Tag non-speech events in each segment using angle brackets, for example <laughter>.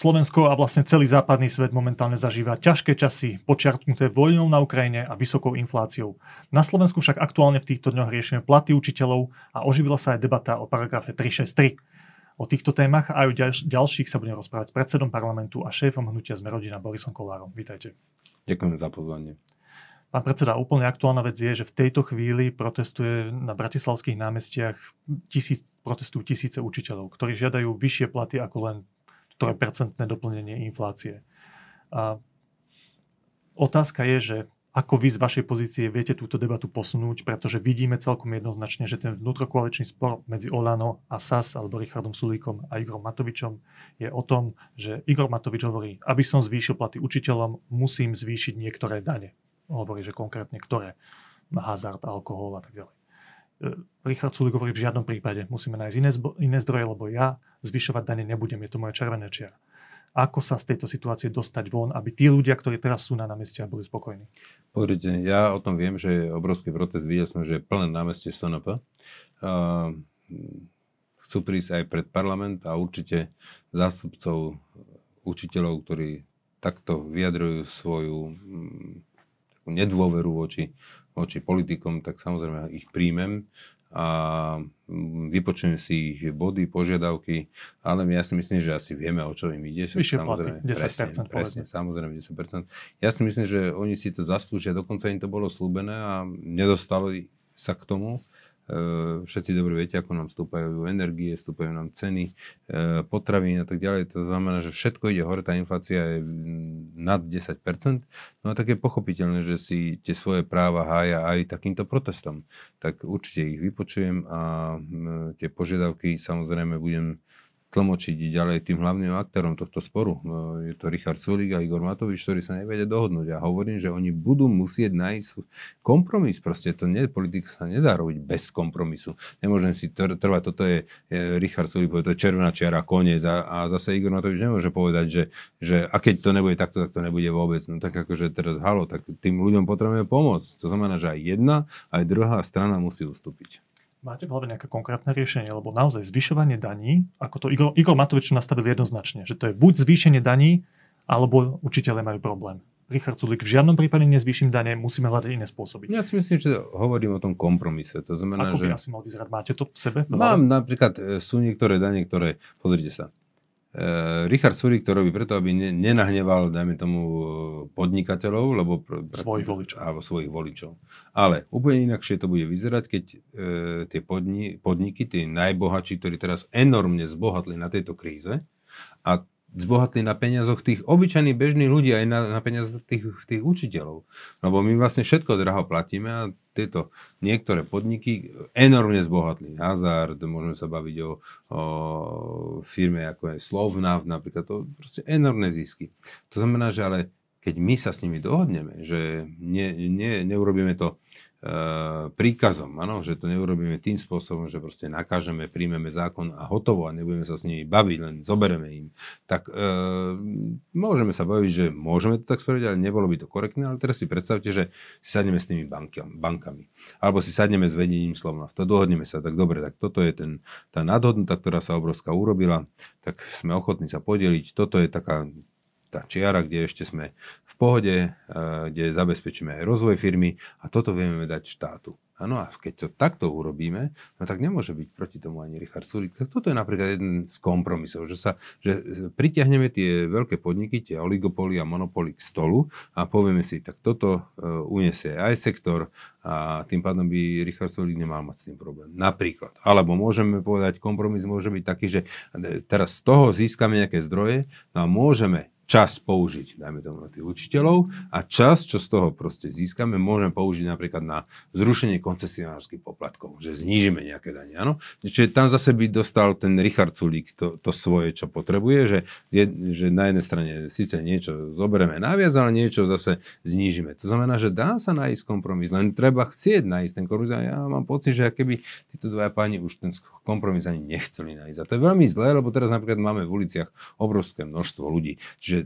Slovensko a vlastne celý západný svet momentálne zažíva ťažké časy, počiarknuté vojnou na Ukrajine a vysokou infláciou. Na Slovensku však aktuálne v týchto dňoch riešime platy učiteľov a oživila sa aj debata o paragrafe 363. O týchto témach a aj o ďalších sa budeme rozprávať s predsedom parlamentu a šéfom hnutia Sme rodina Borisom Kolárom. Vítajte. Ďakujem za pozvanie. Pán predseda, úplne aktuálna vec je, že v tejto chvíli protestuje na bratislavských námestiach tisíc, protestujú tisíce učiteľov, ktorí žiadajú vyššie platy ako len percentné doplnenie inflácie. A otázka je, že ako vy z vašej pozície viete túto debatu posunúť, pretože vidíme celkom jednoznačne, že ten vnútrokoaličný spor medzi Olano a SAS alebo Richardom Sulíkom a Igorom Matovičom je o tom, že Igor Matovič hovorí, aby som zvýšil platy učiteľom, musím zvýšiť niektoré dane. Hovorí, že konkrétne ktoré. Hazard, alkohol a tak ďalej. E, Richard Sulik hovorí v žiadnom prípade. Musíme nájsť iné, iné zdroje, lebo ja zvyšovať dane nebudem. Je to moje červené čiara. Ako sa z tejto situácie dostať von, aby tí ľudia, ktorí teraz sú na námestiach, boli spokojní? Pozrite, ja o tom viem, že je obrovský protest. Videl som, že je plné námestie SNP. Uh, chcú prísť aj pred parlament a určite zástupcov učiteľov, ktorí takto vyjadrujú svoju um, nedôveru voči voči politikom, tak samozrejme ich príjmem a vypočujem si ich body, požiadavky, ale ja si myslím, že asi vieme, o čo im ide. Vyššie samozrejme, platy, 10%. Presne, presne, samozrejme 10%. Ja si myslím, že oni si to zaslúžia, dokonca im to bolo slúbené a nedostali sa k tomu. Eh, všetci dobre viete, ako nám stúpajú energie, stúpajú nám ceny, eh, potravín a tak ďalej. To znamená, že všetko ide hore, tá inflácia je nad 10%. No a tak je pochopiteľné, že si tie svoje práva hája aj takýmto protestom. Tak určite ich vypočujem a mm, tie požiadavky samozrejme budem tlmočiť ďalej tým hlavným aktérom tohto sporu. No, je to Richard Sulik a Igor Matovič, ktorí sa nevedia dohodnúť. A hovorím, že oni budú musieť nájsť kompromis. Proste to nie, politika sa nedá robiť bez kompromisu. Nemôžem si trvať, toto je, je Richard Sulik, to je červená čiara, koniec. A, a zase Igor Matovič nemôže povedať, že, že a keď to nebude takto, tak to nebude vôbec. No tak akože teraz halo, tak tým ľuďom potrebujeme pomôcť. To znamená, že aj jedna, aj druhá strana musí ustúpiť. Máte v hlave nejaké konkrétne riešenie? Lebo naozaj zvyšovanie daní, ako to Igor, Igor Matovič nastavil jednoznačne, že to je buď zvýšenie daní, alebo učiteľe majú problém. Richard Sulik, v žiadnom prípade nezvýšim dane, musíme hľadať iné spôsoby. Ja si myslím, že hovorím o tom kompromise. To znamená, Ako by že... asi mal vyzerať? Máte to v sebe? Mám napríklad, e, sú niektoré dane, ktoré, pozrite sa, Richard Surik to robí preto, aby ne, nenahneval, dajme tomu, e, podnikateľov, lebo pre, pre, svojich voličov. Áno, svojich voličov. Ale úplne inakšie to bude vyzerať, keď uh, tie podni, podniky, tí najbohatší, ktorí teraz enormne zbohatli na tejto kríze a zbohatli na peniazoch tých obyčajných bežných ľudí aj na, na peniazoch tých, tých učiteľov. Lebo my vlastne všetko draho platíme a tieto niektoré podniky enormne zbohatli. Hazard, môžeme sa baviť o, o firme ako je Slovnav, napríklad to proste enormné zisky. To znamená, že ale keď my sa s nimi dohodneme, že ne, ne, neurobíme to príkazom, ano, že to neurobíme tým spôsobom, že proste nakážeme, príjmeme zákon a hotovo a nebudeme sa s nimi baviť, len zoberieme im, tak e, môžeme sa baviť, že môžeme to tak spraviť, ale nebolo by to korektné, ale teraz si predstavte, že si sadneme s tými bankiam, bankami, alebo si sadneme s vedením slovna, to dohodneme sa, tak dobre, tak toto je ten, tá nadhodnota, ktorá sa obrovská urobila, tak sme ochotní sa podeliť, toto je taká tá čiara, kde ešte sme v pohode, eh, kde zabezpečíme aj rozvoj firmy a toto vieme dať štátu. Áno, a keď to takto urobíme, no tak nemôže byť proti tomu ani Richard Sulik. Tak toto je napríklad jeden z kompromisov, že, sa, že pritiahneme tie veľké podniky, tie oligopoly a monopoly k stolu a povieme si, tak toto uh, uniesie aj sektor a tým pádom by Richard Sulik nemal mať s tým problém. Napríklad. Alebo môžeme povedať, kompromis môže byť taký, že teraz z toho získame nejaké zdroje no a môžeme čas použiť, dajme tomu na tých učiteľov a čas, čo z toho proste získame, môžeme použiť napríklad na zrušenie koncesionárskych poplatkov, že znížime nejaké dane, áno. Čiže tam zase by dostal ten Richard Sulík to, to svoje, čo potrebuje, že, je, že na jednej strane síce niečo zoberieme naviac, ale niečo zase znížime. To znamená, že dá sa nájsť kompromis, len treba chcieť nájsť ten kompromis a ja mám pocit, že keby títo dva páni už ten kompromis ani nechceli nájsť. A to je veľmi zlé, lebo teraz napríklad máme v uliciach obrovské množstvo ľudí. Čiže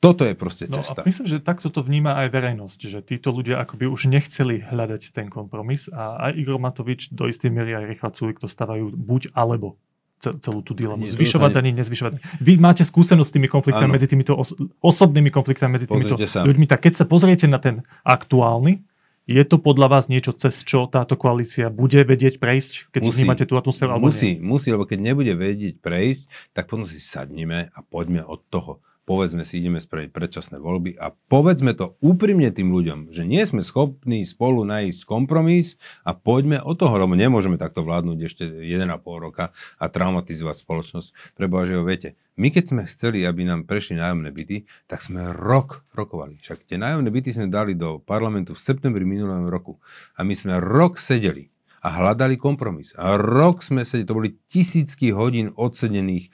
toto je proste cesta. No a myslím, že takto to vníma aj verejnosť, že títo ľudia akoby už nechceli hľadať ten kompromis a aj Igor Matovič do istej miery aj Richard Sulik to stávajú buď alebo. celú tú dilemu. Zvyšovať daní, nezvyšovať daní. Vy máte skúsenosť s tými konfliktami ano. medzi týmito os- osobnými konfliktami medzi týmito ľuďmi. Tak keď sa pozriete na ten aktuálny, je to podľa vás niečo, cez čo táto koalícia bude vedieť prejsť, keď musí, vnímate tú atmosféru? Musí, nie? musí, lebo keď nebude vedieť prejsť, tak potom si sadnime a poďme od toho povedzme si, ideme spraviť predčasné voľby a povedzme to úprimne tým ľuďom, že nie sme schopní spolu nájsť kompromis a poďme od toho, lebo nemôžeme takto vládnuť ešte 1,5 roka a traumatizovať spoločnosť. Preboha, že ho viete, my keď sme chceli, aby nám prešli nájomné byty, tak sme rok rokovali. Však tie nájomné byty sme dali do parlamentu v septembri minulého roku a my sme rok sedeli a hľadali kompromis. A rok sme sedeli, to boli tisícky hodín odsedených e,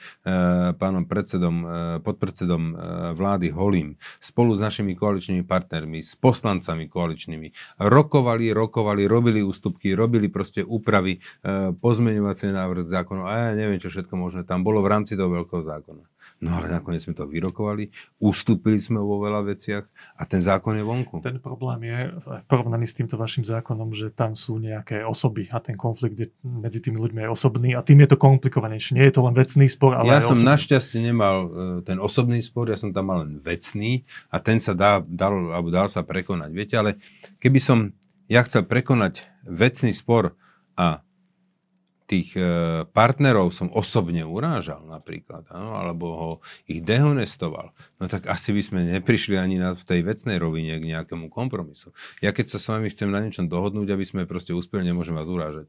pánom predsedom, e, podpredsedom e, vlády Holím spolu s našimi koaličnými partnermi, s poslancami koaličnými. Rokovali, rokovali, robili ústupky, robili proste úpravy, e, pozmeňovacie návrh zákonov a ja neviem, čo všetko možné tam bolo v rámci toho veľkého zákona. No ale nakoniec sme to vyrokovali, ustúpili sme vo veľa veciach a ten zákon je vonku. Ten problém je v porovnaní s týmto vašim zákonom, že tam sú nejaké osoby a ten konflikt je medzi tými ľuďmi je osobný a tým je to komplikovanejšie. Nie je to len vecný spor, ale Ja som osobný. našťastie nemal e, ten osobný spor, ja som tam mal len vecný a ten sa dá, dal, alebo dal sa prekonať. Viete, ale keby som ja chcel prekonať vecný spor a tých e, partnerov som osobne urážal napríklad, áno, alebo ho ich dehonestoval, no tak asi by sme neprišli ani na, v tej vecnej rovine k nejakému kompromisu. Ja keď sa s vami chcem na niečom dohodnúť, aby sme proste uspeli, nemôžem vás urážať.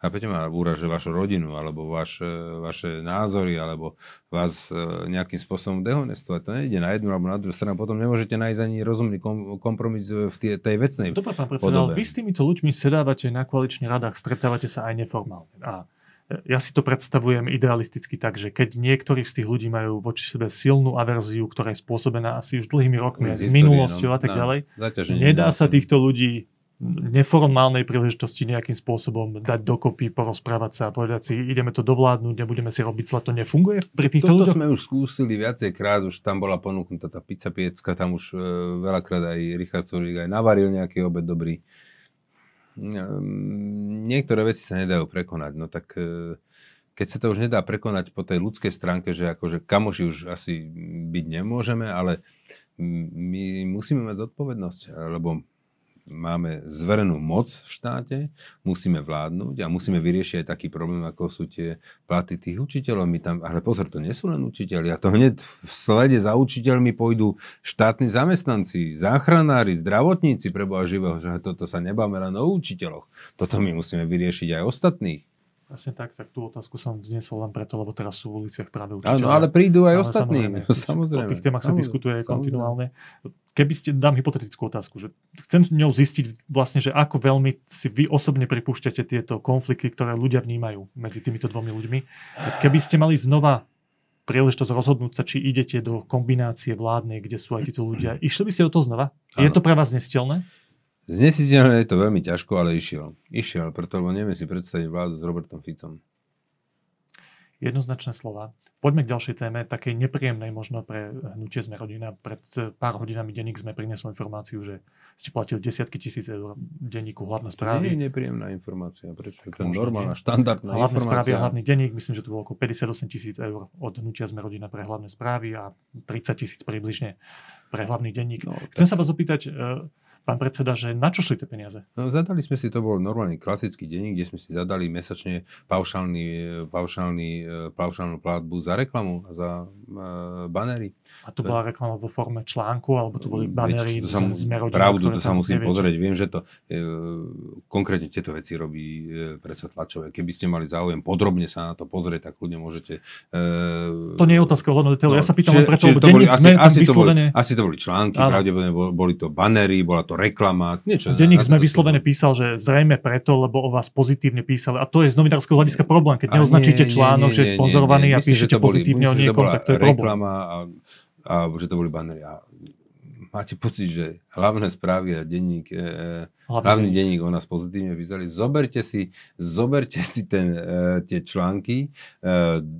Chápete ma, uraže vašu rodinu, alebo vaš, vaše názory, alebo vás e, nejakým spôsobom dehonestovať. To nejde na jednu alebo na druhú stranu. Potom nemôžete nájsť ani rozumný kompromis v tej, tej vecnej Dobre, pán predseda, vy s týmito ľuďmi sedávate na koaličných radách, stretávate sa aj neformálne. A ja si to predstavujem idealisticky tak, že keď niektorí z tých ľudí majú voči sebe silnú averziu, ktorá je spôsobená asi už dlhými rokmi, z, minulosťou no, a tak ďalej, nedá sa týchto ľudí neformálnej príležitosti nejakým spôsobom dať dokopy, porozprávať sa a povedať si, ideme to dovládnuť, nebudeme si robiť zle, to nefunguje pri týchto Toto ľuďoch? sme už skúsili viacej krát, už tam bola ponúknutá tá pizza piecka, tam už e, veľakrát aj Richard Sulík aj navaril nejaký obed dobrý. Ehm, niektoré veci sa nedajú prekonať, no tak e, keď sa to už nedá prekonať po tej ľudskej stránke, že akože kamoši už asi byť nemôžeme, ale my musíme mať zodpovednosť, lebo máme zverenú moc v štáte, musíme vládnuť a musíme vyriešiť aj taký problém, ako sú tie platy tých učiteľov. My tam, ale pozor, to nie sú len učiteľi. A to hneď v slede za učiteľmi pôjdu štátni zamestnanci, záchranári, zdravotníci pre Boha živého, že toto sa nebáme len o učiteľoch. Toto my musíme vyriešiť aj ostatných. Presne tak, tak tú otázku som vznesol len preto, lebo teraz sú v uliciach práve učiteľe. Áno, ale prídu aj ostatní. Samozrejme. <laughs> samozrejme. O tých témach sa diskutuje samozrejme. kontinuálne. Keby ste, dám hypotetickú otázku, že chcem s ňou zistiť vlastne, že ako veľmi si vy osobne pripúšťate tieto konflikty, ktoré ľudia vnímajú medzi týmito dvomi ľuďmi. Keby ste mali znova príležitosť rozhodnúť sa, či idete do kombinácie vládnej, kde sú aj títo ľudia. <clears throat> Išli by ste do toho znova? Ano. Je to pre vás nestelné? Znesiteľné je to veľmi ťažko, ale išiel. Išiel, preto lebo neviem si predstaviť vládu s Robertom Ficom. Jednoznačné slova. Poďme k ďalšej téme, takej nepríjemnej možno pre hnutie Sme rodina. Pred pár hodinami denník sme priniesli informáciu, že ste platili desiatky tisíc eur denníku hlavné správy. To nie je nepríjemná informácia. Prečo je to normálna, štandardná hlavné informácia? správy hlavný denník, myslím, že to bolo okolo 58 tisíc eur od hnutia Sme rodina pre hlavné správy a 30 tisíc približne pre hlavný denník. No, Chcem tak... sa vás opýtať, pán predseda, že na čo šli tie peniaze? No, zadali sme si, to bol normálny klasický denník, kde sme si zadali mesačne paušálny, paušálny, e, paušálnu platbu za reklamu, za uh, banery. A to bola reklama vo forme článku, alebo to boli banery to sa, z, Pravdu, to sa musím neviete. pozrieť. Viem, že to e, konkrétne tieto veci robí e, predsa tlačové. Keby ste mali záujem podrobne sa na to pozrieť, tak ľudia môžete... E, to nie je otázka o no, Ja sa pýtam len preto, lebo denník asi, asi, to boli, asi to boli články, pravdepodobne boli to banery, bola to reklama, niečo. Denník sme vyslovene písal, že zrejme preto, lebo o vás pozitívne písali. A to je z novinárskeho hľadiska problém. Keď neoznačíte článok, že je sponzorovaný a píšete pozitívne o niekom, tak to je problém. A, a že to boli banery. A máte pocit, že hlavné správy a denník, e, hlavný, hlavný denník o nás pozitívne vyzerali. Zoberte si, zoberte si ten, e, tie články, e,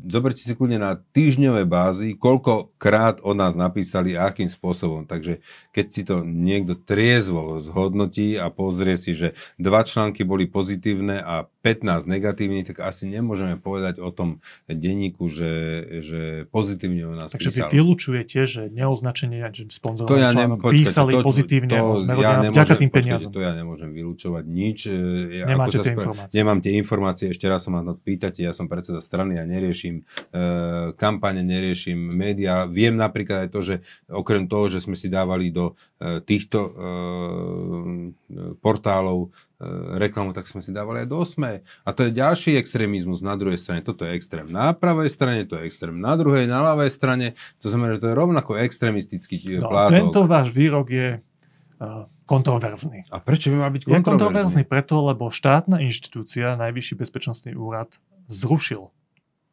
zoberte si kľudne na týždňové bázy, koľkokrát o nás napísali a akým spôsobom. Takže keď si to niekto triezvo zhodnotí a pozrie si, že dva články boli pozitívne a 15 negatívnych, tak asi nemôžeme povedať o tom denníku, že, že pozitívne o nás Takže písal. vy vylúčujete, že neoznačenie, že ja článok písali to- pozitívne to o ja nemôžem- vďaka tým peniazom. To ja nemôžem vylúčovať nič. e, Ja, Nemáte ako sa tie spe- informácie. Nemám tie informácie, ešte raz sa ma na to pýtate, ja som predseda strany a neriešim e, kampane, neriešim médiá. Viem napríklad aj to, že okrem toho, že sme si dávali do e, týchto e, portálov e, reklamu, tak sme si dávali aj do osme. A to je ďalší extrémizmus na druhej strane. Toto je extrém na pravej strane, to je extrém na druhej, na ľavej strane. To znamená, že to je rovnako extrémistický e, No, plátok. tento váš výrok je uh, kontroverzný. A prečo by mal byť Je kontroverzný kontroverzný? preto, lebo štátna inštitúcia, Najvyšší bezpečnostný úrad, zrušil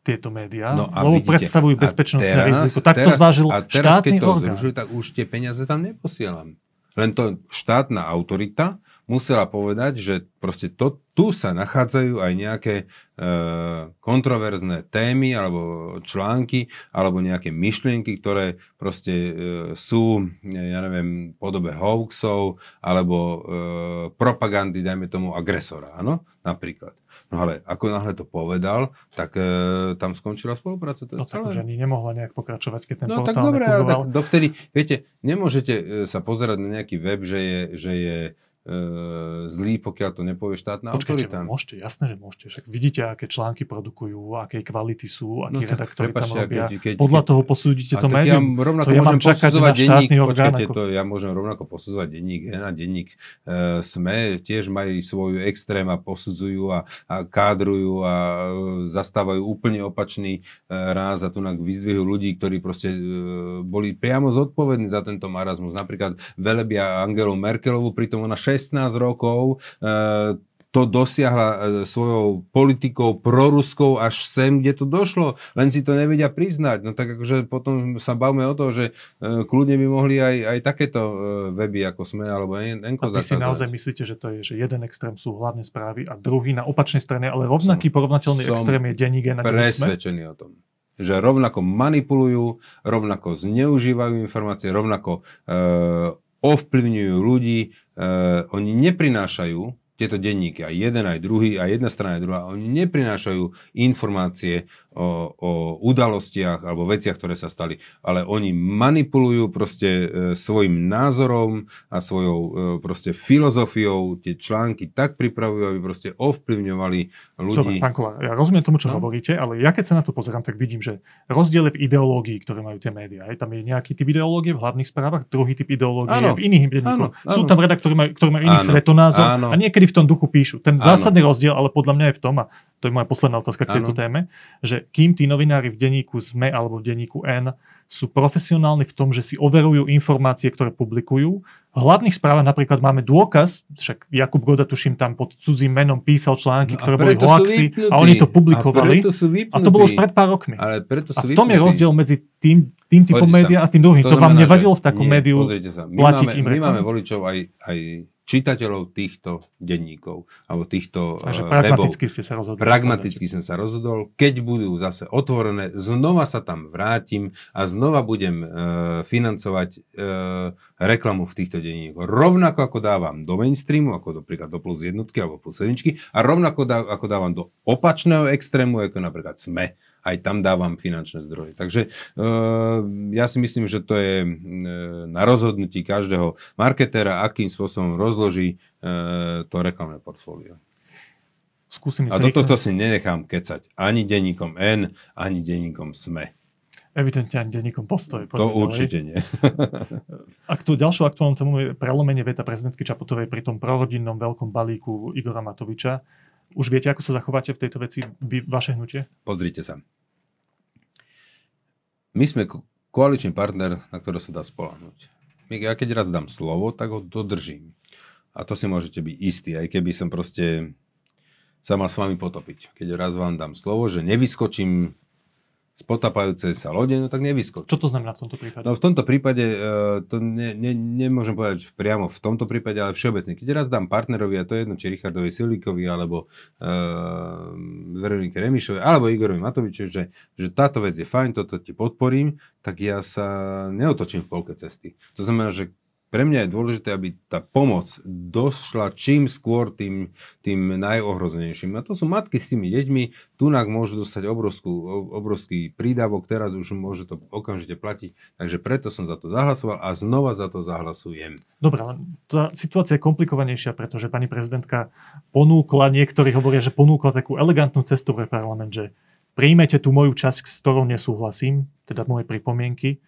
tieto médiá, No a lebo vidíte, predstavujú bezpečnostné teraz- riziko. Tak to teraz- zvážil A teraz, štátny keď to orgán. zrušili, tak už tie peniaze tam neposielam. Len to štátna autorita musela povedať, že proste to, tu sa nachádzajú aj nejaké e, kontroverzné témy alebo články alebo nejaké myšlienky, ktoré proste e, sú, ja neviem, v podobe hoaxov alebo e, propagandy, dajme tomu, agresora, áno? Napríklad. No ale ako náhle to povedal, tak e, tam skončila spolupráca. To je No tak celé. už ani nemohla nejak pokračovať, keď ten No tak dobre, ale tak dovtedy, viete, nemôžete e, sa pozerať na nejaký web, že je, že je zlý, pokiaľ to nepovie štátna Počkajte, autorita. môžete, jasné, že môžete. Však vidíte, aké články produkujú, akej kvality sú, akí No redaktori tam robia. keď- keď- Podľa toho posúdite to tak ja médium. rovnako To ja môžem posudzovať na denník, počkajte, ako- to ja môžem rovnako posudzovať denník N a denník e, SME, tiež majú svoj extrém a posudzujú a, a kádrujú a e, zastávajú úplne opačný e, ráz a tu vyzdvihujú ľudí, ktorí proste e, boli priamo zodpovední za tento marazmus. Napríklad velebia Angelu Merkelovu, pritom ona 16 rokov e, to dosiahla e, svojou politikou proruskou až sem, kde to došlo. Len si to nevedia priznať. No tak akože potom sa bavme o to, že e, kľudne by mohli aj, aj takéto weby, ako sme, alebo En- Enko A vy si naozaj myslíte, že to je, že jeden extrém sú hlavné správy a druhý na opačnej strane, ale rovnaký porovnateľný som extrém je denník na denník SME? presvedčený o tom. Že rovnako manipulujú, rovnako zneužívajú informácie, rovnako e, ovplyvňujú ľudí. E, oni neprinášajú tieto denníky, aj jeden, aj druhý, aj jedna strana, aj druhá, oni neprinášajú informácie o, o udalostiach alebo veciach, ktoré sa stali, ale oni manipulujú proste e, svojim názorom a svojou e, proste filozofiou tie články tak pripravujú, aby proste ovplyvňovali ľudí. Dobre, pán Kolár, ja rozumiem tomu, čo No. hovoríte, ale ja keď sa na to pozerám, tak vidím, že rozdiel je v ideológii, ktoré majú tie médiá. Hej, tam je nejaký typ ideológie v hlavných správach, druhý typ ideológie Áno. je v iných denníkoch. Áno, Sú áno. tam redaktori, majú- ktorí majú iný Áno, svetonázor áno. a niekedy v tom duchu píšu. Ten Áno. zásadný rozdiel, ale podľa mňa je v tom, a to je moja posledná otázka k tejto Áno. téme, že kým tí novinári v denníku SME alebo v denníku N sú profesionálni v tom, že si overujú informácie, ktoré publikujú. V hlavných správach napríklad máme dôkaz, však Jakub Goda, tuším, tam pod cudzím menom písal články, No a ktoré boli hoaxy a oni to publikovali. A, A to bolo už pred pár rokmi. Ale preto A sú v tom je rozdiel medzi tým, tým typom média a tým druhým. To, vám znamená, nevadilo v takom nie, médiu? Sa, my, platiť máme, im my reklamu? máme voličov aj, aj čitateľov týchto denníkov, alebo týchto Takže webov. pragmaticky ste sa rozhodli. Pragmaticky som sa rozhodol, keď budú zase otvorené, znova sa tam vrátim a znova budem e, financovať e, reklamu v týchto denníkoch. Rovnako ako dávam do mainstreamu, ako napríklad do plus jednotky alebo plus sedmičky a rovnako dá, ako dávam do opačného extrému, ako napríklad SME. Aj tam dávam finančné zdroje. Takže e, ja si myslím, že to je e, na rozhodnutí každého marketéra, akým spôsobom rozloží e, to reklamné portfólio. Skúsim A do tohto si nenechám kecať. Ani denníkom N, ani denníkom SME. Evidentne ani denníkom postoj. To určite nie. <laughs> Ak tu ďalšou aktuálnou témou je prelomenie veta prezidentky Čaputovej pri tom prorodinnom veľkom balíku Igora Matoviča. Už viete, ako sa zachováte v tejto veci, vy, vaše hnutie? Pozrite sa. My sme ko- koaličný partner, na ktorého sa dá spolahnuť. Ja keď raz dám slovo, tak ho dodržím. A to si môžete byť istí, aj keby som proste sa mal s vami potopiť. Keď raz vám dám slovo, že nevyskočím z potapajúcej sa lode, no tak nevyskočím. Čo to znamená v tomto prípade? No v tomto prípade, e, to ne, ne, nemôžem povedať priamo v tomto prípade, ale všeobecne. Keď raz dám partnerovi, a to je jedno, či Richardovi Silíkovi, alebo e, Veronike Remišovej, alebo Igorovi Matovičovi, že, že táto vec je fajn, toto ti podporím, tak ja sa neotočím v polke cesty. To znamená, že pre mňa je dôležité, aby tá pomoc došla čím skôr tým, tým najohrozenejším. A to sú matky s tými deťmi, tunak môžu dostať obrovskú, obrovský prídavok, teraz už môže to okamžite platiť. Takže preto som za to zahlasoval a znova za to zahlasujem. Dobre, ale tá situácia je komplikovanejšia, pretože pani prezidentka ponúkla, niektorí hovoria, že ponúkla takú elegantnú cestu pre parlament, že príjmete tú moju časť, s ktorou nesúhlasím, teda moje pripomienky,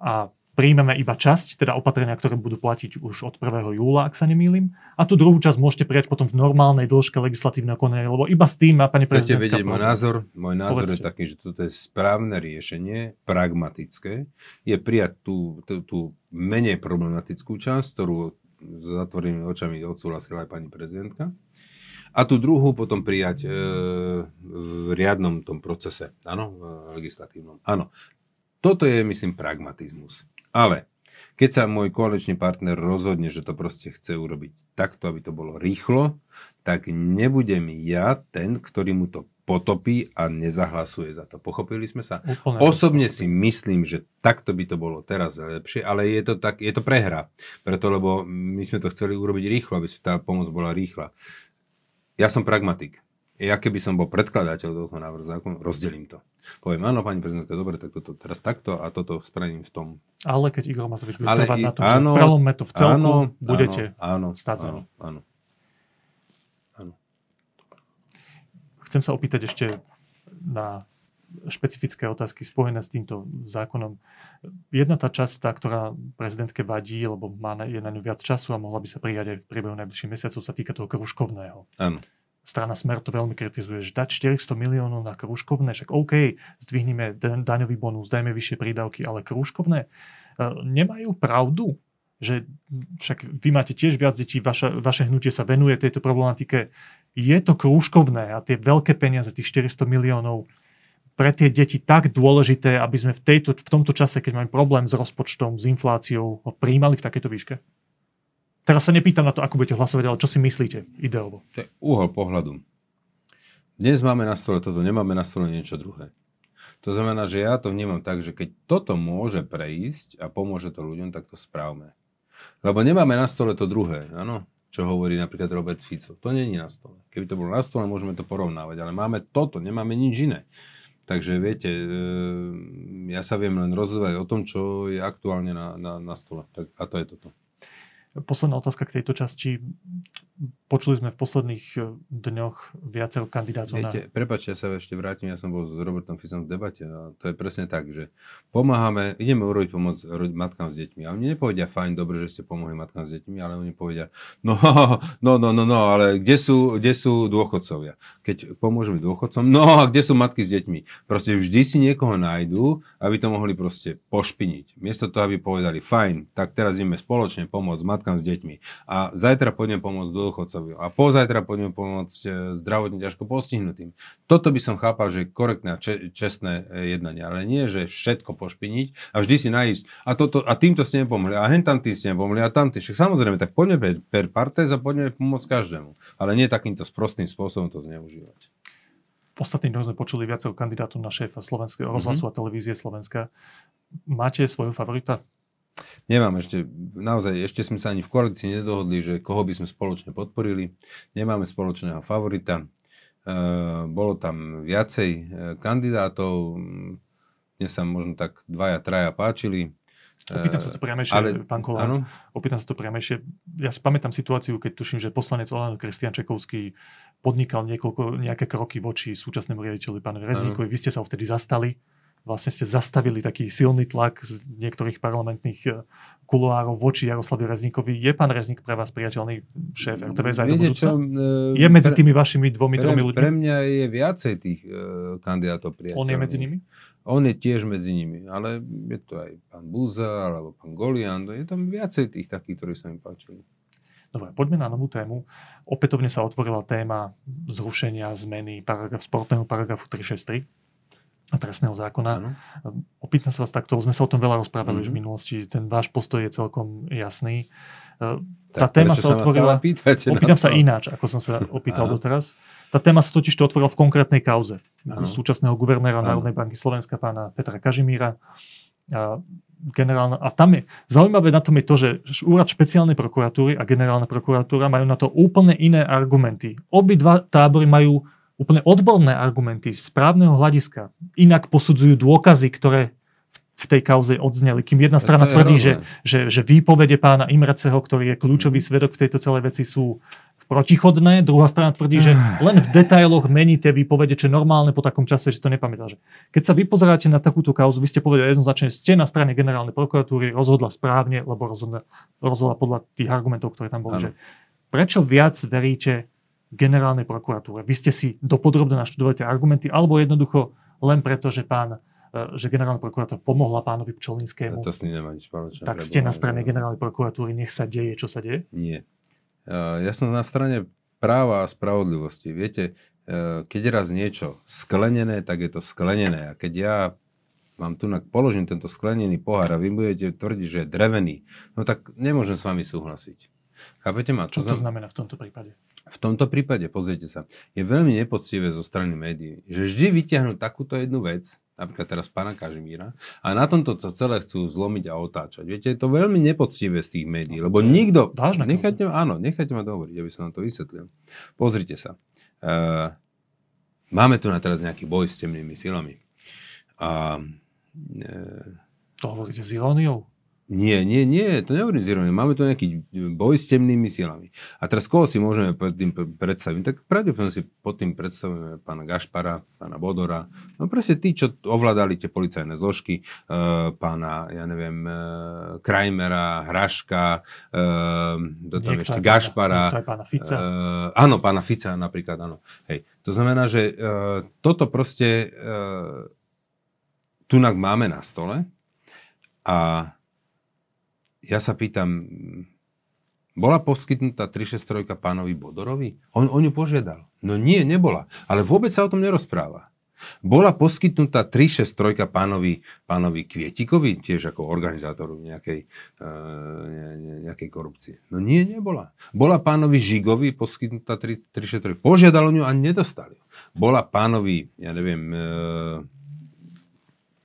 a príjmeme iba časť, teda opatrenia, ktoré budú platiť už od 1. júla, ak sa nemýlim. A tú druhú časť môžete prijať potom v normálnej dĺžke legislatívneho konania, lebo iba s tým má pani prezidentka... Chcete vedieť môj názor? Môj názor Povedzte. je taký, že toto je správne riešenie, pragmatické. Je prijať tú, tú, tú menej problematickú časť, ktorú s zatvorenými očami odsúhlasila aj pani prezidentka. A tú druhú potom prijať e, v riadnom tom procese, áno, legislatívnom. Áno, toto je, myslím, pragmatizmus. Ale keď sa môj koaličný partner rozhodne, že to proste chce urobiť takto, aby to bolo rýchlo, tak nebudem ja ten, ktorý mu to potopí a nezahlasuje za to. Pochopili sme sa? Úplne Osobne si myslím, že takto by to bolo teraz lepšie, ale je to, tak, je to prehra. Preto, lebo my sme to chceli urobiť rýchlo, aby tá pomoc bola rýchla. Ja som pragmatik ja keby som bol predkladateľ tohto návrhu zákona, rozdelím to. Poviem, áno, pani prezidentka, dobre, tak toto teraz takto a toto spravím v tom. Ale keď Igor Matovič bude trvať na tom, áno, že prelome to v celku, áno, budete áno, stáť áno, áno, áno. Chcem sa opýtať ešte na špecifické otázky spojené s týmto zákonom. Jedna tá časť, tá, ktorá prezidentke vadí, lebo má na, je na ňu viac času a mohla by sa prijať aj v priebehu najbližších mesiacov, sa týka toho kružkovného. Áno strana Smer to veľmi kritizuje, že dať 400 miliónov na krúžkovné, však OK, zdvihneme daňový bonus, dajme vyššie prídavky, ale krúžkovné e, nemajú pravdu, že však vy máte tiež viac detí, vaša, vaše hnutie sa venuje tejto problematike. Je to krúžkovné a tie veľké peniaze, tých 400 miliónov, pre tie deti tak dôležité, aby sme v, tejto, v tomto čase, keď máme problém s rozpočtom, s infláciou, ho príjmali v takejto výške? Teraz sa nepýtam na to, ako budete hlasovať, ale čo si myslíte ideovo? To je uhol pohľadu. Dnes máme na stole toto, nemáme na stole niečo druhé. To znamená, že ja to vnímam tak, že keď toto môže prejsť a pomôže to ľuďom, tak to správme. Lebo nemáme na stole to druhé, áno? čo hovorí napríklad Robert Fico. To není na stole. Keby to bolo na stole, môžeme to porovnávať, ale máme toto, nemáme nič iné. Takže viete, e, ja sa viem len rozhodovať o tom, čo je aktuálne na, na, na stole. Tak, a to je toto. Posledná otázka k tejto časti. Počuli sme v posledných e, dňoch viacero kandidátov Viete, na... Prepačte, ja sa ešte vrátim, ja som bol s Robertom Fisom v debate a to je presne tak, že pomáhame, ideme urobiť pomoc matkám s deťmi a oni nepovedia, fajn, dobre, že ste pomohli matkám s deťmi, ale oni povedia, no, <laughs> no, no, no, no, ale kde sú, kde sú dôchodcovia? Keď pomôžeme dôchodcom, no a kde sú matky s deťmi? Proste vždy si niekoho nájdú, aby to mohli proste pošpiniť. Miesto toho, aby povedali, fajn, tak teraz ideme spoločne pomôcť matkám s deťmi a zajtra pôjdem pomôcť dôchodcovia a pozajtra pôjdeme pomôcť e, zdravotne ťažko postihnutým. Toto by som chápal, že je korektné a čestné e, jednanie, ale nie, že všetko pošpiniť a vždy si nájsť. A, toto, a týmto ste nepomohli, a hen tam tí ste nepomohli, a tam. Však samozrejme, tak poďme per, per partes a poďme pomôcť každému. Ale nie takýmto sprostým spôsobom to zneužívať. V ostatných dňoch sme počuli viacero kandidátov na šéfa Slovenského rozhlasu mm-hmm. a televízie Slovenska. Máte svojho favorita? Nemám ešte, naozaj, ešte sme sa ani v koalícii nedohodli, že koho by sme spoločne podporili. Nemáme spoločného favorita. E, bolo tam viacej e, kandidátov. Mne sa možno tak dvaja, traja páčili. Opýtam sa to priamejšie, ale, pán Kolár. Opýtam sa to priamejšie. Ja si pamätám situáciu, keď tuším, že poslanec Olano Kristian Čekovský podnikal niekoľko, nejaké kroky voči súčasnému riaditeľovi pánovi Reznikovi. Vy ste sa ho vtedy zastali vlastne ste zastavili taký silný tlak z niektorých parlamentných e, kuloárov voči Jaroslavi Rezníkovi. Je pán Rezník pre vás priateľný šéf RTVS aj do budúca? Čo, uh, je medzi tými vašimi dvomi, pre, tromi ľuďmi? Pre mňa je viacej tých uh, kandidátov priateľných. On je medzi nimi? On je tiež medzi nimi, ale je to aj pán Buza alebo pán Golian. Je tam viacej tých takých, ktorí sa mi páčili. Dobre, poďme na novú tému. Opätovne sa otvorila téma zrušenia zmeny paragraf, sportného paragrafu 363 a trestného zákona. Ano. Opýtam sa vás takto, sme sa o tom veľa rozprávali mm-hmm. už v mhm. minulosti, ten váš postoj je celkom jasný. E, tá tak téma sa otvorila... Pýtate opýtam sa ináč, ako som sa <laughs> opýtal ano. doteraz. Tá téma sa totiž to otvorila v konkrétnej kauze ano. súčasného guvernéra ano. Národnej banky Slovenska, pána Petra Kažimíra. A generálna... A tam je, zaujímavé na tom je to, že úrad špeciálnej prokuratúry a generálna prokuratúra majú na to úplne iné argumenty. Obidva tábory majú úplne odborné argumenty z právneho hľadiska. Inak posudzujú dôkazy, ktoré v tej kauze odzneli. Kým jedna strana tvrdí, že, že, že výpovede pána Imreceho, ktorý je kľúčový mhm. svedok v tejto celej veci, sú protichodné, druhá strana tvrdí, že <sighs> len v detailoch mení tie výpovede, čo je normálne po takom čase, že to nepamätá. Keď sa vy pozeráte na takúto kauzu, vy ste povedali jednoznačne, ste na strane generálnej prokuratúry, rozhodla správne, lebo rozhodla, rozhodla podľa tých argumentov, ktoré tam boli. Prečo viac veríte generálnej prokuratúre? Vy ste si dopodrobne naštudovali tie argumenty, alebo jednoducho len preto, že pán e, že generálna prokuratúra pomohla pánovi Pčolinskému. To s nemá nič spoločné. Tak ste na strane generálnej prokuratúry, nech sa deje, čo sa deje? Nie. Ja som na strane práva a spravodlivosti. Viete, e, keď je raz niečo sklenené, tak je to sklenené. A keď ja vám tu položím tento sklenený pohár a vy budete tvrdiť, že je drevený, no tak nemôžem s vami súhlasiť. Chápete ma? Čo to znamená v tomto prípade? V tomto prípade, pozrite sa, je veľmi nepoctivé zo strany médií, že vždy vyťahnú takúto jednu vec, napríklad teraz pána Kažimíra, a na tomto to celé chcú zlomiť a otáčať. Viete, je to veľmi nepoctivé z tých médií, lebo nikto... Vážne nechajte, áno, nechajte ma dohovoriť, aby som vám to vysvetlil. Pozrite sa. Uh, máme tu na teraz nejaký boj s temnými silami. A, uh, to hovoríte s iróniou? Nie, nie, nie, to nehovorím z ironie. Máme tu nejaký boj s temnými silami. A teraz koho si môžeme pod tým predstaviť? Tak pravdepodobne si pod tým predstavujeme pána Gašpara, pána Bodora, no presne tí, čo ovládali tie policajné zložky, e, pána, ja neviem, e, Krajmera, Hraška, e, tam ešte Gašpara. Pána Fica. E, áno, pána Fica napríklad, áno. Hej. To znamená, že e, toto proste e, tunak máme na stole a ja sa pýtam, bola poskytnutá 363 pánovi Bodorovi? On o ňu požiadal. No nie, nebola. Ale vôbec sa o tom nerozpráva. Bola poskytnutá 363 pánovi, pánovi Kvietikovi, tiež ako organizátoru nejakej, e, nejakej korupcie. No nie, nebola. Bola pánovi Žigovi poskytnutá 363. Požiadal o ňu a nedostali. Bola pánovi, ja neviem, e,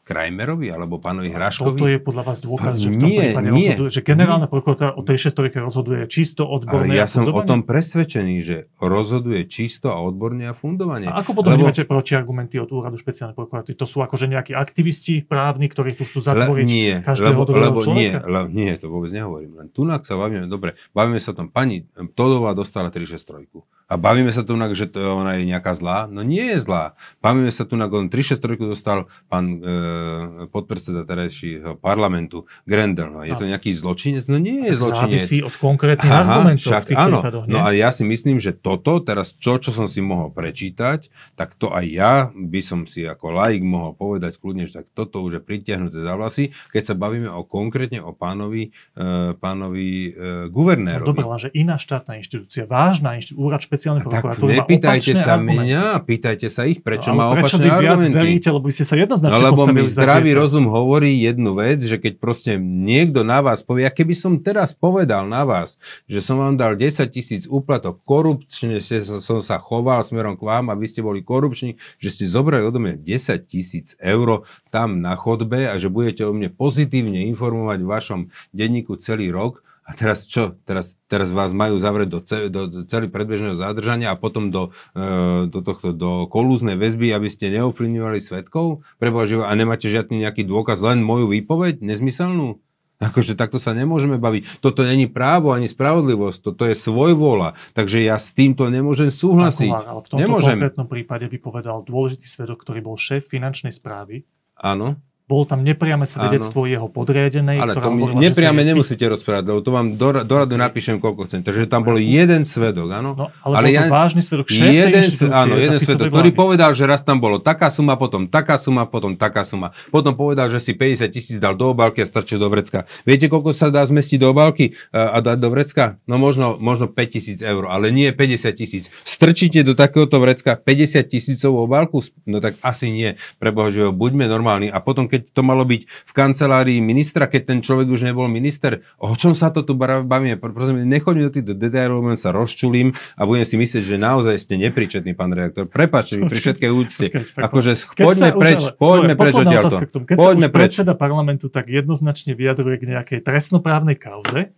Krajmerovi alebo pánovi Hraškovi? Toto je podľa vás dôkaz, že v tom nie, prípade nie, rozhoduje, že generálna prokuratúra o tej šestovike rozhoduje čisto odborne Ale ja som o tom presvedčený, že rozhoduje čisto a odborne a fundovanie. A ako potom Lebo... vnímate argumenty od úradu špeciálnej prokuratúry? To sú akože nejakí aktivisti právni, ktorí tu chcú zatvoriť Le, nie, každého lebo, lebo nie, le, nie, to vôbec nehovorím. Len tunak sa bavíme, dobre, bavíme sa o tom, pani Todová dostala 363. A bavíme sa tu, že to, ona je nejaká zlá? No nie je zlá. Bavíme sa tu, on 363 dostal pán e, podpredseda terajšieho parlamentu Grendel. No, je to nejaký zločinec? No nie je zločinec. Závisí od konkrétnych Aha, argumentov však, v tých áno, prípadoch, No a ja si myslím, že toto, teraz čo, čo som si mohol prečítať, tak to aj ja by som si ako laik mohol povedať kľudne, že tak toto už je pritiahnuté za vlasy, keď sa bavíme o konkrétne o pánovi, e, pánovi e, guvernérovi. No, Dobre, že iná štátna inštitúcia, vážna inštitúcia, špeciálnej prokuratúry. Nepýtajte sa argumenty. mňa, pýtajte sa ich, prečo no, má prečo opačné argumenty. Prečo veríte, lebo by ste sa jednoznačne no, lebo mi zdravý rozum hovorí jednu vec, že keď proste niekto na vás povie, a keby som teraz povedal na vás, že som vám dal 10 tisíc úplatok, korupčne som sa choval smerom k vám a vy ste boli korupční, že ste zobrali odo mňa 10 tisíc eur tam na chodbe a že budete o mne pozitívne informovať v vašom denníku celý rok, a teraz čo? Teraz, teraz vás majú zavrieť do, ce, do, do celý predbežného zadržania a potom do, e, do, tohto, do kolúznej väzby, aby ste neovplyvňovali svetkov? Prebože, a nemáte žiadny nejaký dôkaz, len moju výpoveď? Nezmyselnú? Akože takto sa nemôžeme baviť. Toto není právo ani spravodlivosť, toto je svojvola. Takže ja s týmto nemôžem súhlasiť. ale v tomto nemôžem. konkrétnom prípade vypovedal dôležitý svedok, ktorý bol šéf finančnej správy. Áno. Bolo tam nepriame svedectvo Áno. jeho podriadenej. Ale to hovorila, nepriame je... nemusíte rozprávať, lebo to vám do, do radu napíšem, koľko chcem. Takže tam bol jeden svedok, áno. No, ale, ale bol ja, vážny svedok, šéf jeden, Áno, jeden svedok, ktorý povedal, že raz tam bolo taká suma, potom taká suma, potom taká suma. Potom povedal, že si 50 tisíc dal do obálky a strčil do vrecka. Viete, koľko sa dá zmestiť do obálky a, a dať do vrecka? No možno, možno 5 tisíc eur, ale nie 50 tisíc. Strčíte do takéhoto vrecka 50 tisícovú obálku? No tak asi nie. Preboha, buďme normálni. A potom, keď to malo byť v kancelárii ministra, keď ten človek už nebol minister. O čom sa to tu bavíme? Prosím, nechodím do týchto detailov, len sa rozčulím a budem si myslieť, že naozaj ste nepričetný, pán redaktor. Prepačte pri všetkej úcte. Akože poďme preč, poďme preč odtiaľto. Keď poďme sa už preč. predseda parlamentu tak jednoznačne vyjadruje k nejakej trestnoprávnej kauze,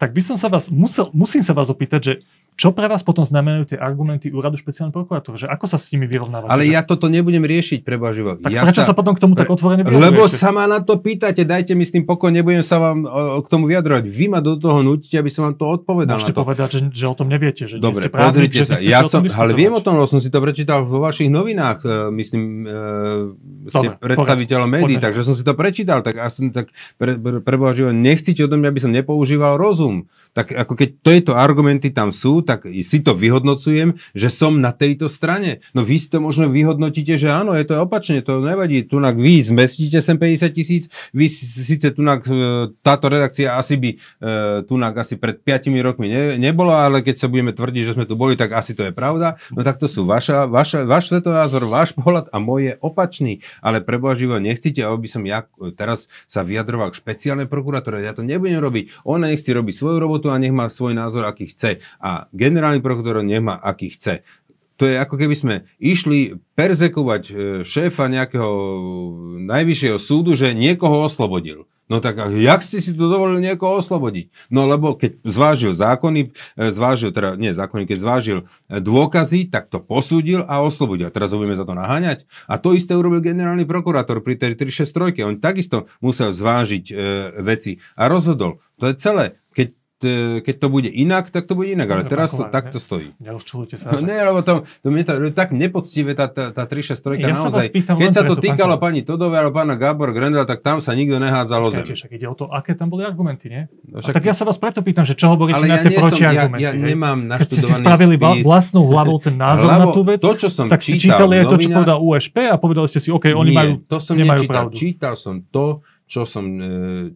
tak by som sa vás musel, musím sa vás opýtať, že čo pre vás potom znamenajú tie argumenty úradu špeciálneho prokurátora? Že ako sa s nimi vyrovnávate? Ale že... ja toto nebudem riešiť, preba živo. Tak ja prečo sa... sa potom k tomu tak otvorene vyjadrujete? Lebo sa ma na to pýtate, dajte mi s tým pokoj, nebudem sa vám o, k tomu vyjadrovať. Vy ma do toho nutíte, aby som vám to odpovedal. Môžete na to. povedať, že, že o tom neviete. Že Dobre, nie ste právnik, pozrite sa. Ja som, ale viem o tom, lebo som si to prečítal vo vašich novinách, e, myslím, e, ste predstaviteľom médií, takže som si to prečítal. Tak, ja som, tak pre, pre, pre živo, nechcite odo mňa, aby som nepoužíval rozum tak ako keď tieto argumenty tam sú, tak si to vyhodnocujem, že som na tejto strane. No vy si to možno vyhodnotíte, že áno, je to opačne, to nevadí. Tunak vy zmestíte sem 50 tisíc, vy síce tunak, e, táto redakcia asi by e, tunak asi pred 5 rokmi ne, nebola, ale keď sa budeme tvrdiť, že sme tu boli, tak asi to je pravda. No tak to sú vaša, vaša, váš svetonázor, váš pohľad a môj je opačný. Ale pre živo nechcete, aby som ja teraz sa vyjadroval k špeciálnej prokuratúre. Ja to nebudem robiť. Ona nech si robí svoju robotu a nech má svoj názor, aký chce. A generálny prokurátor nech má, aký chce. To je ako keby sme išli perzekovať e, šéfa nejakého najvyššieho súdu, že niekoho oslobodil. No tak jak ste si to dovolili niekoho oslobodiť? No lebo keď zvážil zákony, e, zvážil, teda nie zákony, keď zvážil e, dôkazy, tak to posúdil a oslobodil. Teraz ho budeme za to naháňať? A to isté urobil generálny prokurátor pri tej 363. On takisto musel zvážiť e, veci a rozhodol. To je celé. Keď keď to bude inak, tak to bude inak, ale teraz to takto stojí. Nerozčulujte sa. No, ne, lebo to, to, mne to, tak nepoctivé tá, tá, tá 363 ja naozaj. Keď sa to týkalo pán pani Todové alebo pána Gábor Grendel, tak tam sa nikto nehádzal o zem. Však ide o to, aké tam boli argumenty, nie? No, však... tak ja sa vás preto pýtam, že čo hovoríte na tie protiargumenty. Ja, ja nemám Keď ste si spravili spis, vlastnou hlavou ten <laughs> názor Hlavo, na tú vec, to, čo som tak si čítali aj to, čo povedal USP a povedali ste si, OK, oni majú, to som nemajú pravdu. Čítal som to, čo som e,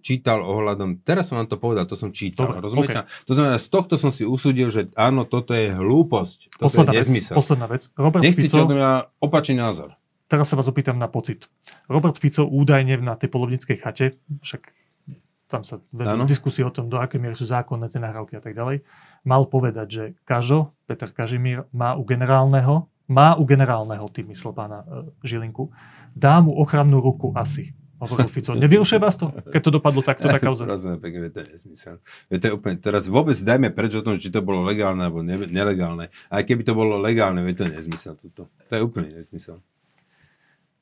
čítal ohľadom, teraz som vám to povedal, to som čítal, Dobre, rozumiete? Okay. To znamená, z tohto som si usúdil, že áno, toto je hlúposť, toto posledná je nezmysel. Vec, posledná vec. Robert Nechcete Fico, od mňa opačný názor. Teraz sa vás opýtam na pocit. Robert Fico údajne na tej polovníckej chate, však tam sa vedú diskusie o tom, do akej miery sú zákonné tie nahrávky a tak ďalej, mal povedať, že Kažo, Peter Kažimír, má u generálneho, má u generálneho, tým myslel pána e, Žilinku, dá mu ochrannú ruku asi hovoril Fico. Nevyrušuje vás to, keď to dopadlo takto tá <laughs> kauza? Rozumiem, pekne, to je nesmysel. to je úplne, teraz vôbec dajme preč o tom, či to bolo legálne alebo ne, nelegálne. Aj keby to bolo legálne, to je nesmysel. Toto. To je úplne nesmysel.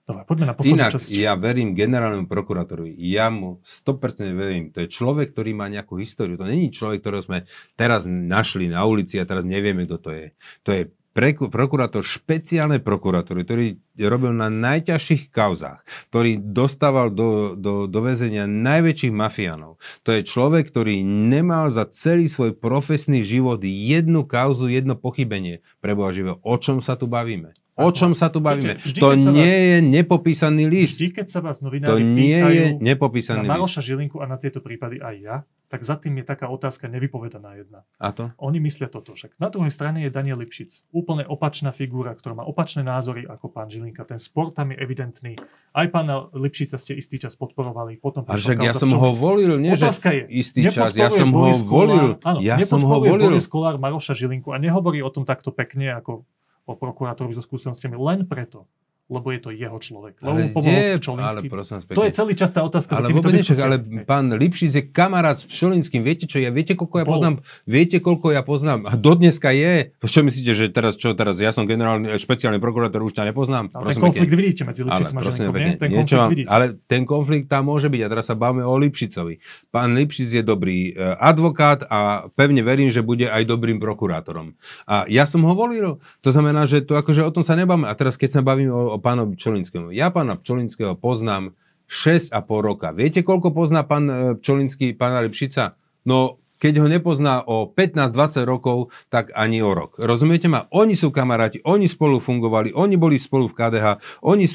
Dobre, poďme na poslednú Inak časť. ja verím generálnemu prokurátorovi. Ja mu 100% verím. To je človek, ktorý má nejakú históriu. To není človek, ktorého sme teraz našli na ulici a teraz nevieme, kto to je. To je prokurátor špeciálnej prokuratúry, ktorý robil na najťažších kauzách, ktorý dostával do, do, do väzenia najväčších mafiánov. To je človek, ktorý nemal za celý svoj profesný život jednu kauzu, jedno pochybenie. Preboha živé, o čom sa tu bavíme? O čom sa tu bavíme? Vždy, to nie vás, je nepopísaný list. Vždy, keď sa vás novinári to nie je nepopísaný na Maroša Žilinku a na tieto prípady aj ja, tak za tým je taká otázka nevypovedaná jedna. A to? Oni myslia toto však. Na druhej strane je Daniel Lipšic. Úplne opačná figúra, ktorá má opačné názory ako pán Žilinka. Ten sport tam je evidentný. Aj pána Lipšica ste istý čas podporovali. Potom a však ja som ho volil, nie že je, istý čas. Ja som ho volil. Áno, ja som ho volil. Boris Kolár Maroša Žilinku a nehovorí o tom takto pekne ako o prokurátorovi so skúsenostiami len preto, lebo je to jeho človek. Lebo ale pomohol nie, ale prosím, To je celý čas tá otázka. Ale, vôbec nečak, ale pán Lipšic je kamarát s Pšolinským. Viete čo, ja, viete koľko ja poznám? Viete koľko ja poznám? A dodneska je. Čo myslíte, že teraz čo teraz? Ja som generálny, špeciálny prokurátor, už ťa nepoznám. Ale prosím, ten konflikt pekne. vidíte medzi Lipšicom a Žilinkom, nie? Ten niečo vám, ale ten konflikt tam môže byť. A teraz sa bavíme o Lipšicovi. Pán Lipšic je dobrý e, advokát a pevne verím, že bude aj dobrým prokurátorom. A ja som ho volil. To znamená, že to akože o tom sa nebáme. A teraz keď sa bavíme o, o pánovi Pčolinskému. Ja pána Pčolinského poznám 6,5 roka. Viete, koľko pozná pán e, Pčolinský pána Lipšica? No keď ho nepozná o 15-20 rokov, tak ani o rok. Rozumiete ma? Oni sú kamaráti, oni spolu fungovali, oni boli spolu v KDH, oni e,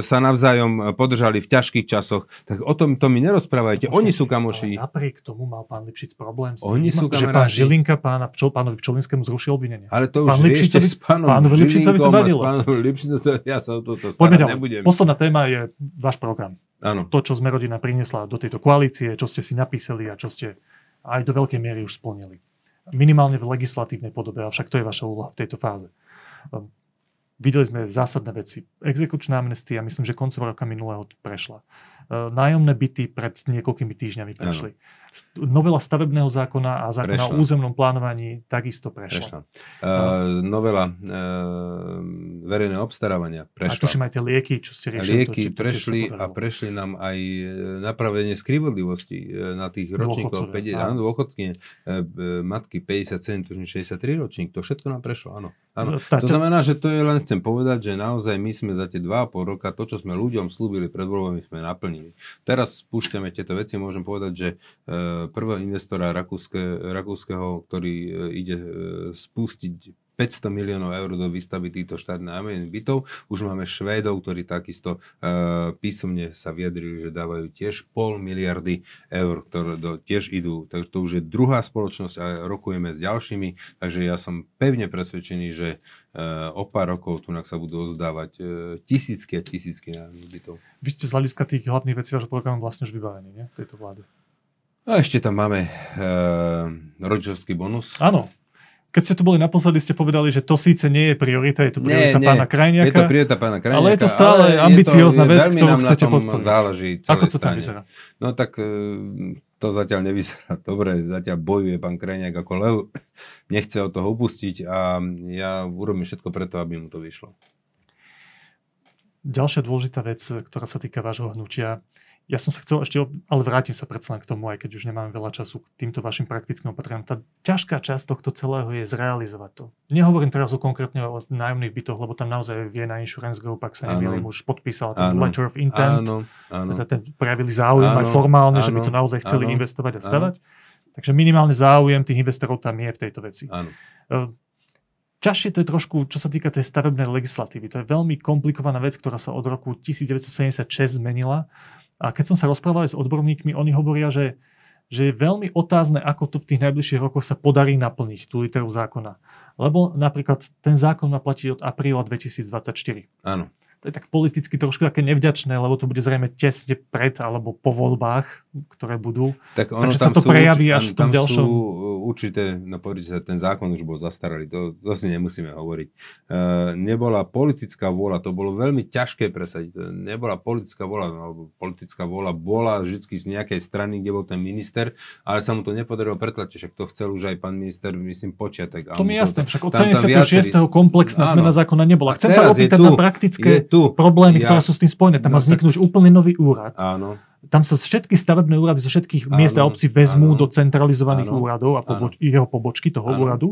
sa navzájom podržali v ťažkých časoch, tak o tom to mi nerozprávajte. Oni sú kamoši. Napriek tomu mal pán Lipšic problém s Oni tým, sú že pán. Žilinka pána, Pčol, pánovi Pčolinskému zrušil obvinenie. Ale to už Pán Lipšicovi- s pánom pánovi Lipšicovi to vadilo. to, ja sa o toto Poďme starať ďalej. nebudem. Posledná téma je váš program. Áno. To, čo sme rodina priniesla do tejto koalície, čo ste si napísali a čo ste aj do veľkej miery už splnili. Minimálne v legislatívnej podobe, avšak to je vaša úloha v tejto fáze. Um, Videli sme zásadné veci. Exekučná amnestia, myslím, že koncom roka minulého prešla. Uh, Nájomné byty pred niekoľkými týždňami prešli. St- Novela stavebného zákona a zákona Prešla. o územnom plánovaní takisto Prešla. prešla. Uh, novela uh, verejného obstarávania A prešla. tuším aj tie lieky, čo ste A riešili. lieky to, či- to prešli a podarilo. prešli nám aj napravenie skrivodlivosti na tých ročníkov. Dôchodcovia, 50, áno, e, matky 57, tužím 63 ročník, to všetko nám prešlo, áno. Áno. No, To znamená, že to je len chcem povedať, že naozaj my sme za tie 2,5 roka to, čo sme ľuďom slúbili pred voľbami, sme naplnili. Teraz spúšťame tieto veci, môžem povedať, že e, prvého investora rakúske, rakúskeho, ktorý e, ide e, spustiť 500 miliónov eur do výstavby týchto štátnych nájomných bytov. Už máme Švédov, ktorí takisto e, písomne sa vyjadrili, že dávajú tiež pol miliardy eur, ktoré do, tiež idú. Takže to už je druhá spoločnosť a rokujeme s ďalšími. Takže ja som pevne presvedčený, že e, o pár rokov tu sa budú ozdávať e, tisícky a tisícky nájomných bytov. Vy ste z hľadiska tých hlavných vecí vášho programu vlastne už vybavení, nie? Tejto vlády. A ešte tam máme e, rodičovský bonus. Áno. Keď ste tu boli naposledy, ste povedali, že to síce nie je priorita, je to priorita nie. pána Krajniaka. Je to priorita pána Krajniaka. Ale je to stále ambiciózna vec, veľmi ktorú chcete podporiť. záleží Ako celej to tam vyzerá? No tak e, to zatiaľ nevyzerá <laughs> dobre, zatiaľ bojuje pán Krajniak ako lev, <laughs> nechce od toho upustiť a ja urobím všetko preto, aby mu to vyšlo. Ďalšia dôležitá vec, ktorá sa týka vášho hnutia, ja som sa chcel ešte, ale vrátim sa predsa k tomu, aj keď už nemáme veľa času k týmto vašim praktickým opatreniam. Tá ťažká časť tohto celého je zrealizovať to. Nehovorím teraz o konkrétne o nájomných bytoch, lebo tam naozaj Vienna Insurance Group, ak sa Áno. nemýlim, už podpísal ten Áno. letter of intent. Áno, áno. Teda ten prejavili záujem aj Áno, formálne, že by áno, to naozaj chceli áno, investovať a stavať. Takže minimálne záujem tých investorov tam je v tejto veci. áno. Ťažšie to je trošku, čo sa týka tej stavebnej legislatívy. To je veľmi komplikovaná vec, ktorá sa od roku 1976 zmenila. A keď som sa rozprával s odborníkmi, oni hovoria, že, že je veľmi otázne, ako to v tých najbližších rokoch sa podarí naplniť tú literu zákona. Lebo napríklad ten zákon má platiť od apríla 2024. áno. To je tak politicky trošku také nevďačné, lebo to bude zrejme tesne pred alebo po voľbách, ktoré budú. Tak ono Takže tam sa to sú, prejaví až áno, v tom tam ďalšom- sú uh, určité, no povedite sa, ten zákon už bol zastaralý, to, to si nemusíme hovoriť. Uh, nebola politická vôľa, to bolo veľmi ťažké presadiť. To Nebola politická vôľa, alebo politická vôľa bola vždy z nejakej strany, kde bol ten minister, ale sa mu to nepodarilo pretlačiť, však to chcel už aj pán minister, myslím, počiatek. a To mi jasné, však od tam- tam 76. viacerí- komplexná Áno. zmena zákona nebola. Chcem sa opýtať tu, na praktické tu. problémy, Ja- ktoré sú s tým spojené. Tam No má vzniknúť úplne nový úrad. Áno, Tam sa všetky stavebné úrady zo všetkých Áno, miest a obcí vezmú áno, do centralizovaných áno, úradov a poboč- jeho pobočky toho Áno. úradu.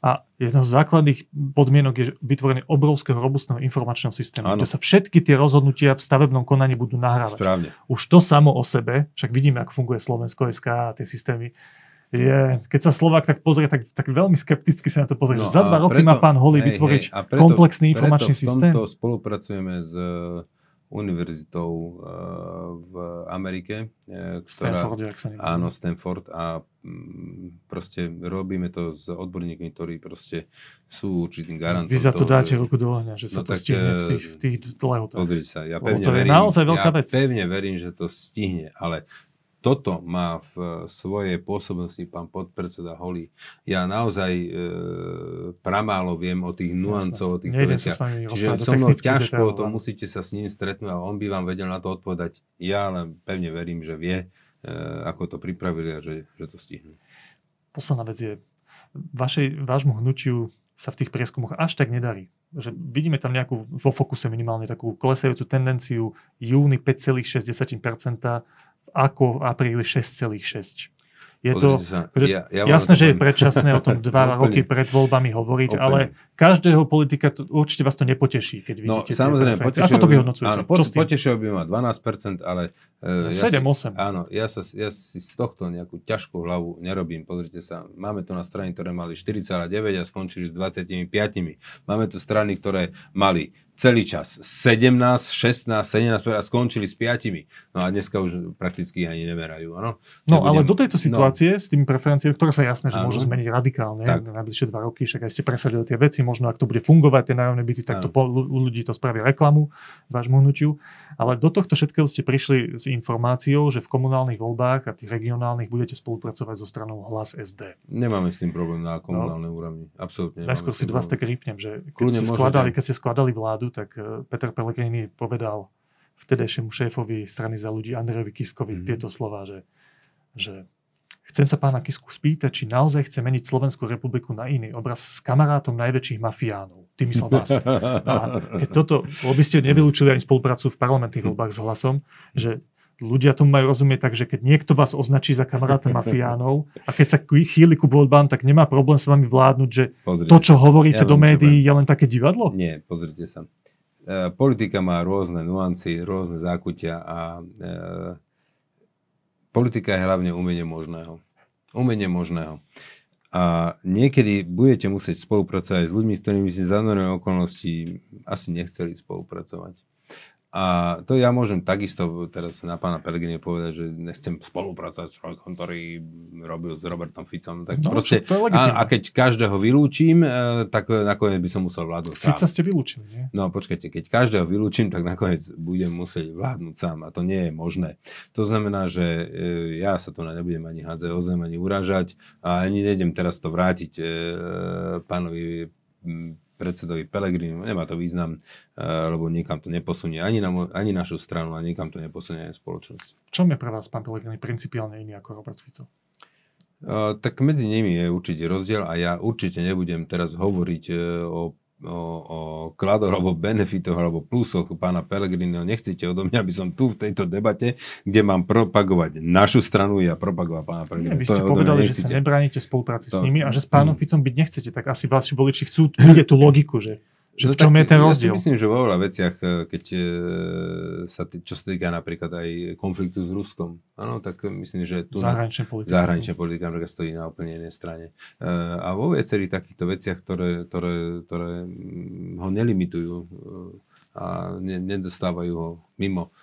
A jedna z základných podmienok je vytvorenie obrovského robustného informačného systému, Áno. kde sa všetky tie rozhodnutia v stavebnom konaní budú nahrávať. správne. Už to samo o sebe, však vidíme, ako funguje Slovensko SK a tie systémy, je, keď sa Slovák tak pozrie, tak, tak veľmi skepticky sa na to pozrie, No za dva roky preto- má pán Holý hej, vytvoriť hej, a preto- komplexný informačný preto systém. v tomto spolupracujeme s univerzitou e, v Amerike, e, ktorá... Stanforde, ak sa nemýlim. Áno, Stanford a mm, proste robíme to s odborníkmi, ktorí proste sú určitým garantom. Vy za to toho, dáte ruku do ohňa, že sa No to tak, stihne v tých, v tých lehotách. Pozrite sa, ja Lebo pevne to je verím, naozaj veľká ja vec. pevne verím, že to stihne, ale toto má v svojej pôsobnosti pán podpredseda Holý. Ja naozaj e, pramálo viem o tých nuancov, o sa veciach. Čiže so mnou ťažko, detailov, to musíte sa s ním stretnúť a on by vám vedel na to odpovedať. Ja len pevne verím, že vie, e, ako to pripravili a že, že to stihnú. Posledná vec je, vašej, vášmu hnutiu sa v tých prieskumoch až tak nedarí. Že vidíme tam nejakú, vo fokuse minimálne takú klesajúcu tendenciu júni 5,6%, ako v apríli 6,6%. Je to, sa, že ja, ja jasné, že je predčasné o tom <laughs> dva roky pred voľbami hovoriť, Úplne. ale každého politika to, určite vás to nepoteší, keď No, vidíte tie samozrejme, potešilo Ako to vyhodnocujete? Áno, pot, potešilo by ma 12%, ale... Uh, 7-8. Áno, ja, sa, ja si z tohto nejakú ťažkú hlavu nerobím. Pozrite sa, máme tu na strany, ktoré mali 4,9 a skončili s 25. Máme tu strany, ktoré mali celý čas 17, 16, 17 a skončili s 5. No a dneska už prakticky ani nemerajú. Áno? No, ale Nebudem- do tejto situácie s tými preferenciami, ktoré sa jasné, že Áno. môžu zmeniť radikálne Tak. na najbližšie dva roky, však aj ste presadili tie veci, možno ak to bude fungovať, tie nájomné byty, tak to po, ľu- ľudí to spraví reklamu vášmu hnutiu. Ale do tohto všetkého ste prišli s informáciou, že v komunálnych voľbách a tých regionálnych budete spolupracovať so stranou Hlas SD. Nemáme s tým problém na komunálnej úrovni. Absolútne. Najskôr si tak rýpnem, že keď ste, skladali, keď ste skladali vládu, tak eh, Peter Pellegrini povedal vtedajšiemu šéfovi strany za ľudí Andrejovi Kiskovi Mhm. tieto slova, že, že chcem sa pána Kisku spýtať, či naozaj chce meniť Slovenskú republiku na iný obraz s kamarátom najväčších mafiánov. Ty myslel vás. A keď toto, lebo by ste nevylúčili ani spoluprácu v parlamentných voľbách s hlasom, že ľudia tomu majú rozumieť tak, že keď niekto vás označí za kamaráta <laughs> mafiánov a keď sa chýli ku voľbám, tak nemá problém s vami vládnuť, že Pozrite to, čo hovoríte Ja do médií, je len také divadlo? Nie, pozrite sa. E, politika má rôzne nuancy, rôzne zákutia a e, politika je hlavne umenie možného. Umenie možného. A niekedy budete musieť spolupracovať s ľuďmi, s ktorými si za okolnosti asi nechceli spolupracovať. A to ja môžem takisto teraz na pána Pelegrini povedať, že nechcem spolupracovať s človekom, ktorý robil s Robertom Ficom. Tak No, proste, a, a keď každého vylúčim, e, tak e, nakoniec by som musel vládnuť sám. Fica ste vylúčili, nie? No počkajte, keď každého vylúčim, tak nakoniec budem musieť vládnuť sám a to nie je možné. To znamená, že e, ja sa tu na nebudem ani hádzať o zem, ani urážať a ani nejdem teraz to vrátiť pánovi predsedovi Pelegrini, nemá to význam, e, lebo niekam to neposunie ani, na, ani našu stranu a niekam to neposunie aj spoločnosť. V čom je pre vás pán Pellegrini principiálne iný ako Robert Fico? Uh, tak medzi nimi je určite rozdiel a ja určite nebudem teraz hovoriť uh, o, o, o kladoch alebo benefitoch alebo plusoch pána Pellegriniho. Nechcete odo mňa, aby som tu v tejto debate, kde mám propagovať našu stranu, ja propagovať pána Nie, Pellegriniho. vy ste povedali, že sa nebránite spolupráci s To- nimi a že s pánom Mm. Ficom byť nechcete, tak asi vaši voliči chcú vidieť tú logiku, že, že v No čom tak je ten Ja rozdiel. si myslím, že vo veľa veciach, e, keď e, sa, tý, čo sa týka napríklad aj konfliktu s Ruskom, áno, tak myslím, že tu na, Zahraničnej politiky. zahraničná politika napríklad stojí na úplne inej strane. E, A vo viacerých takýchto veciach, ktoré, ktoré, ktoré mm, ho nelimitujú a ne, nedostávajú ho mimo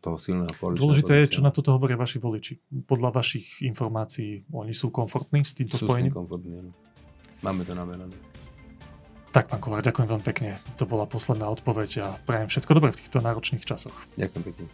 toho silného koaličného Dôležité je, čo na toto hovoria vaši voliči. Podľa vašich informácií, oni sú komfortní s týmto Sú spojením? komfortní. áno. Máme to namerané. Tak, pán Kolár, ďakujem veľmi pekne. To bola posledná odpoveď a prajem všetko dobré v týchto náročných časoch. Ďakujem pekne.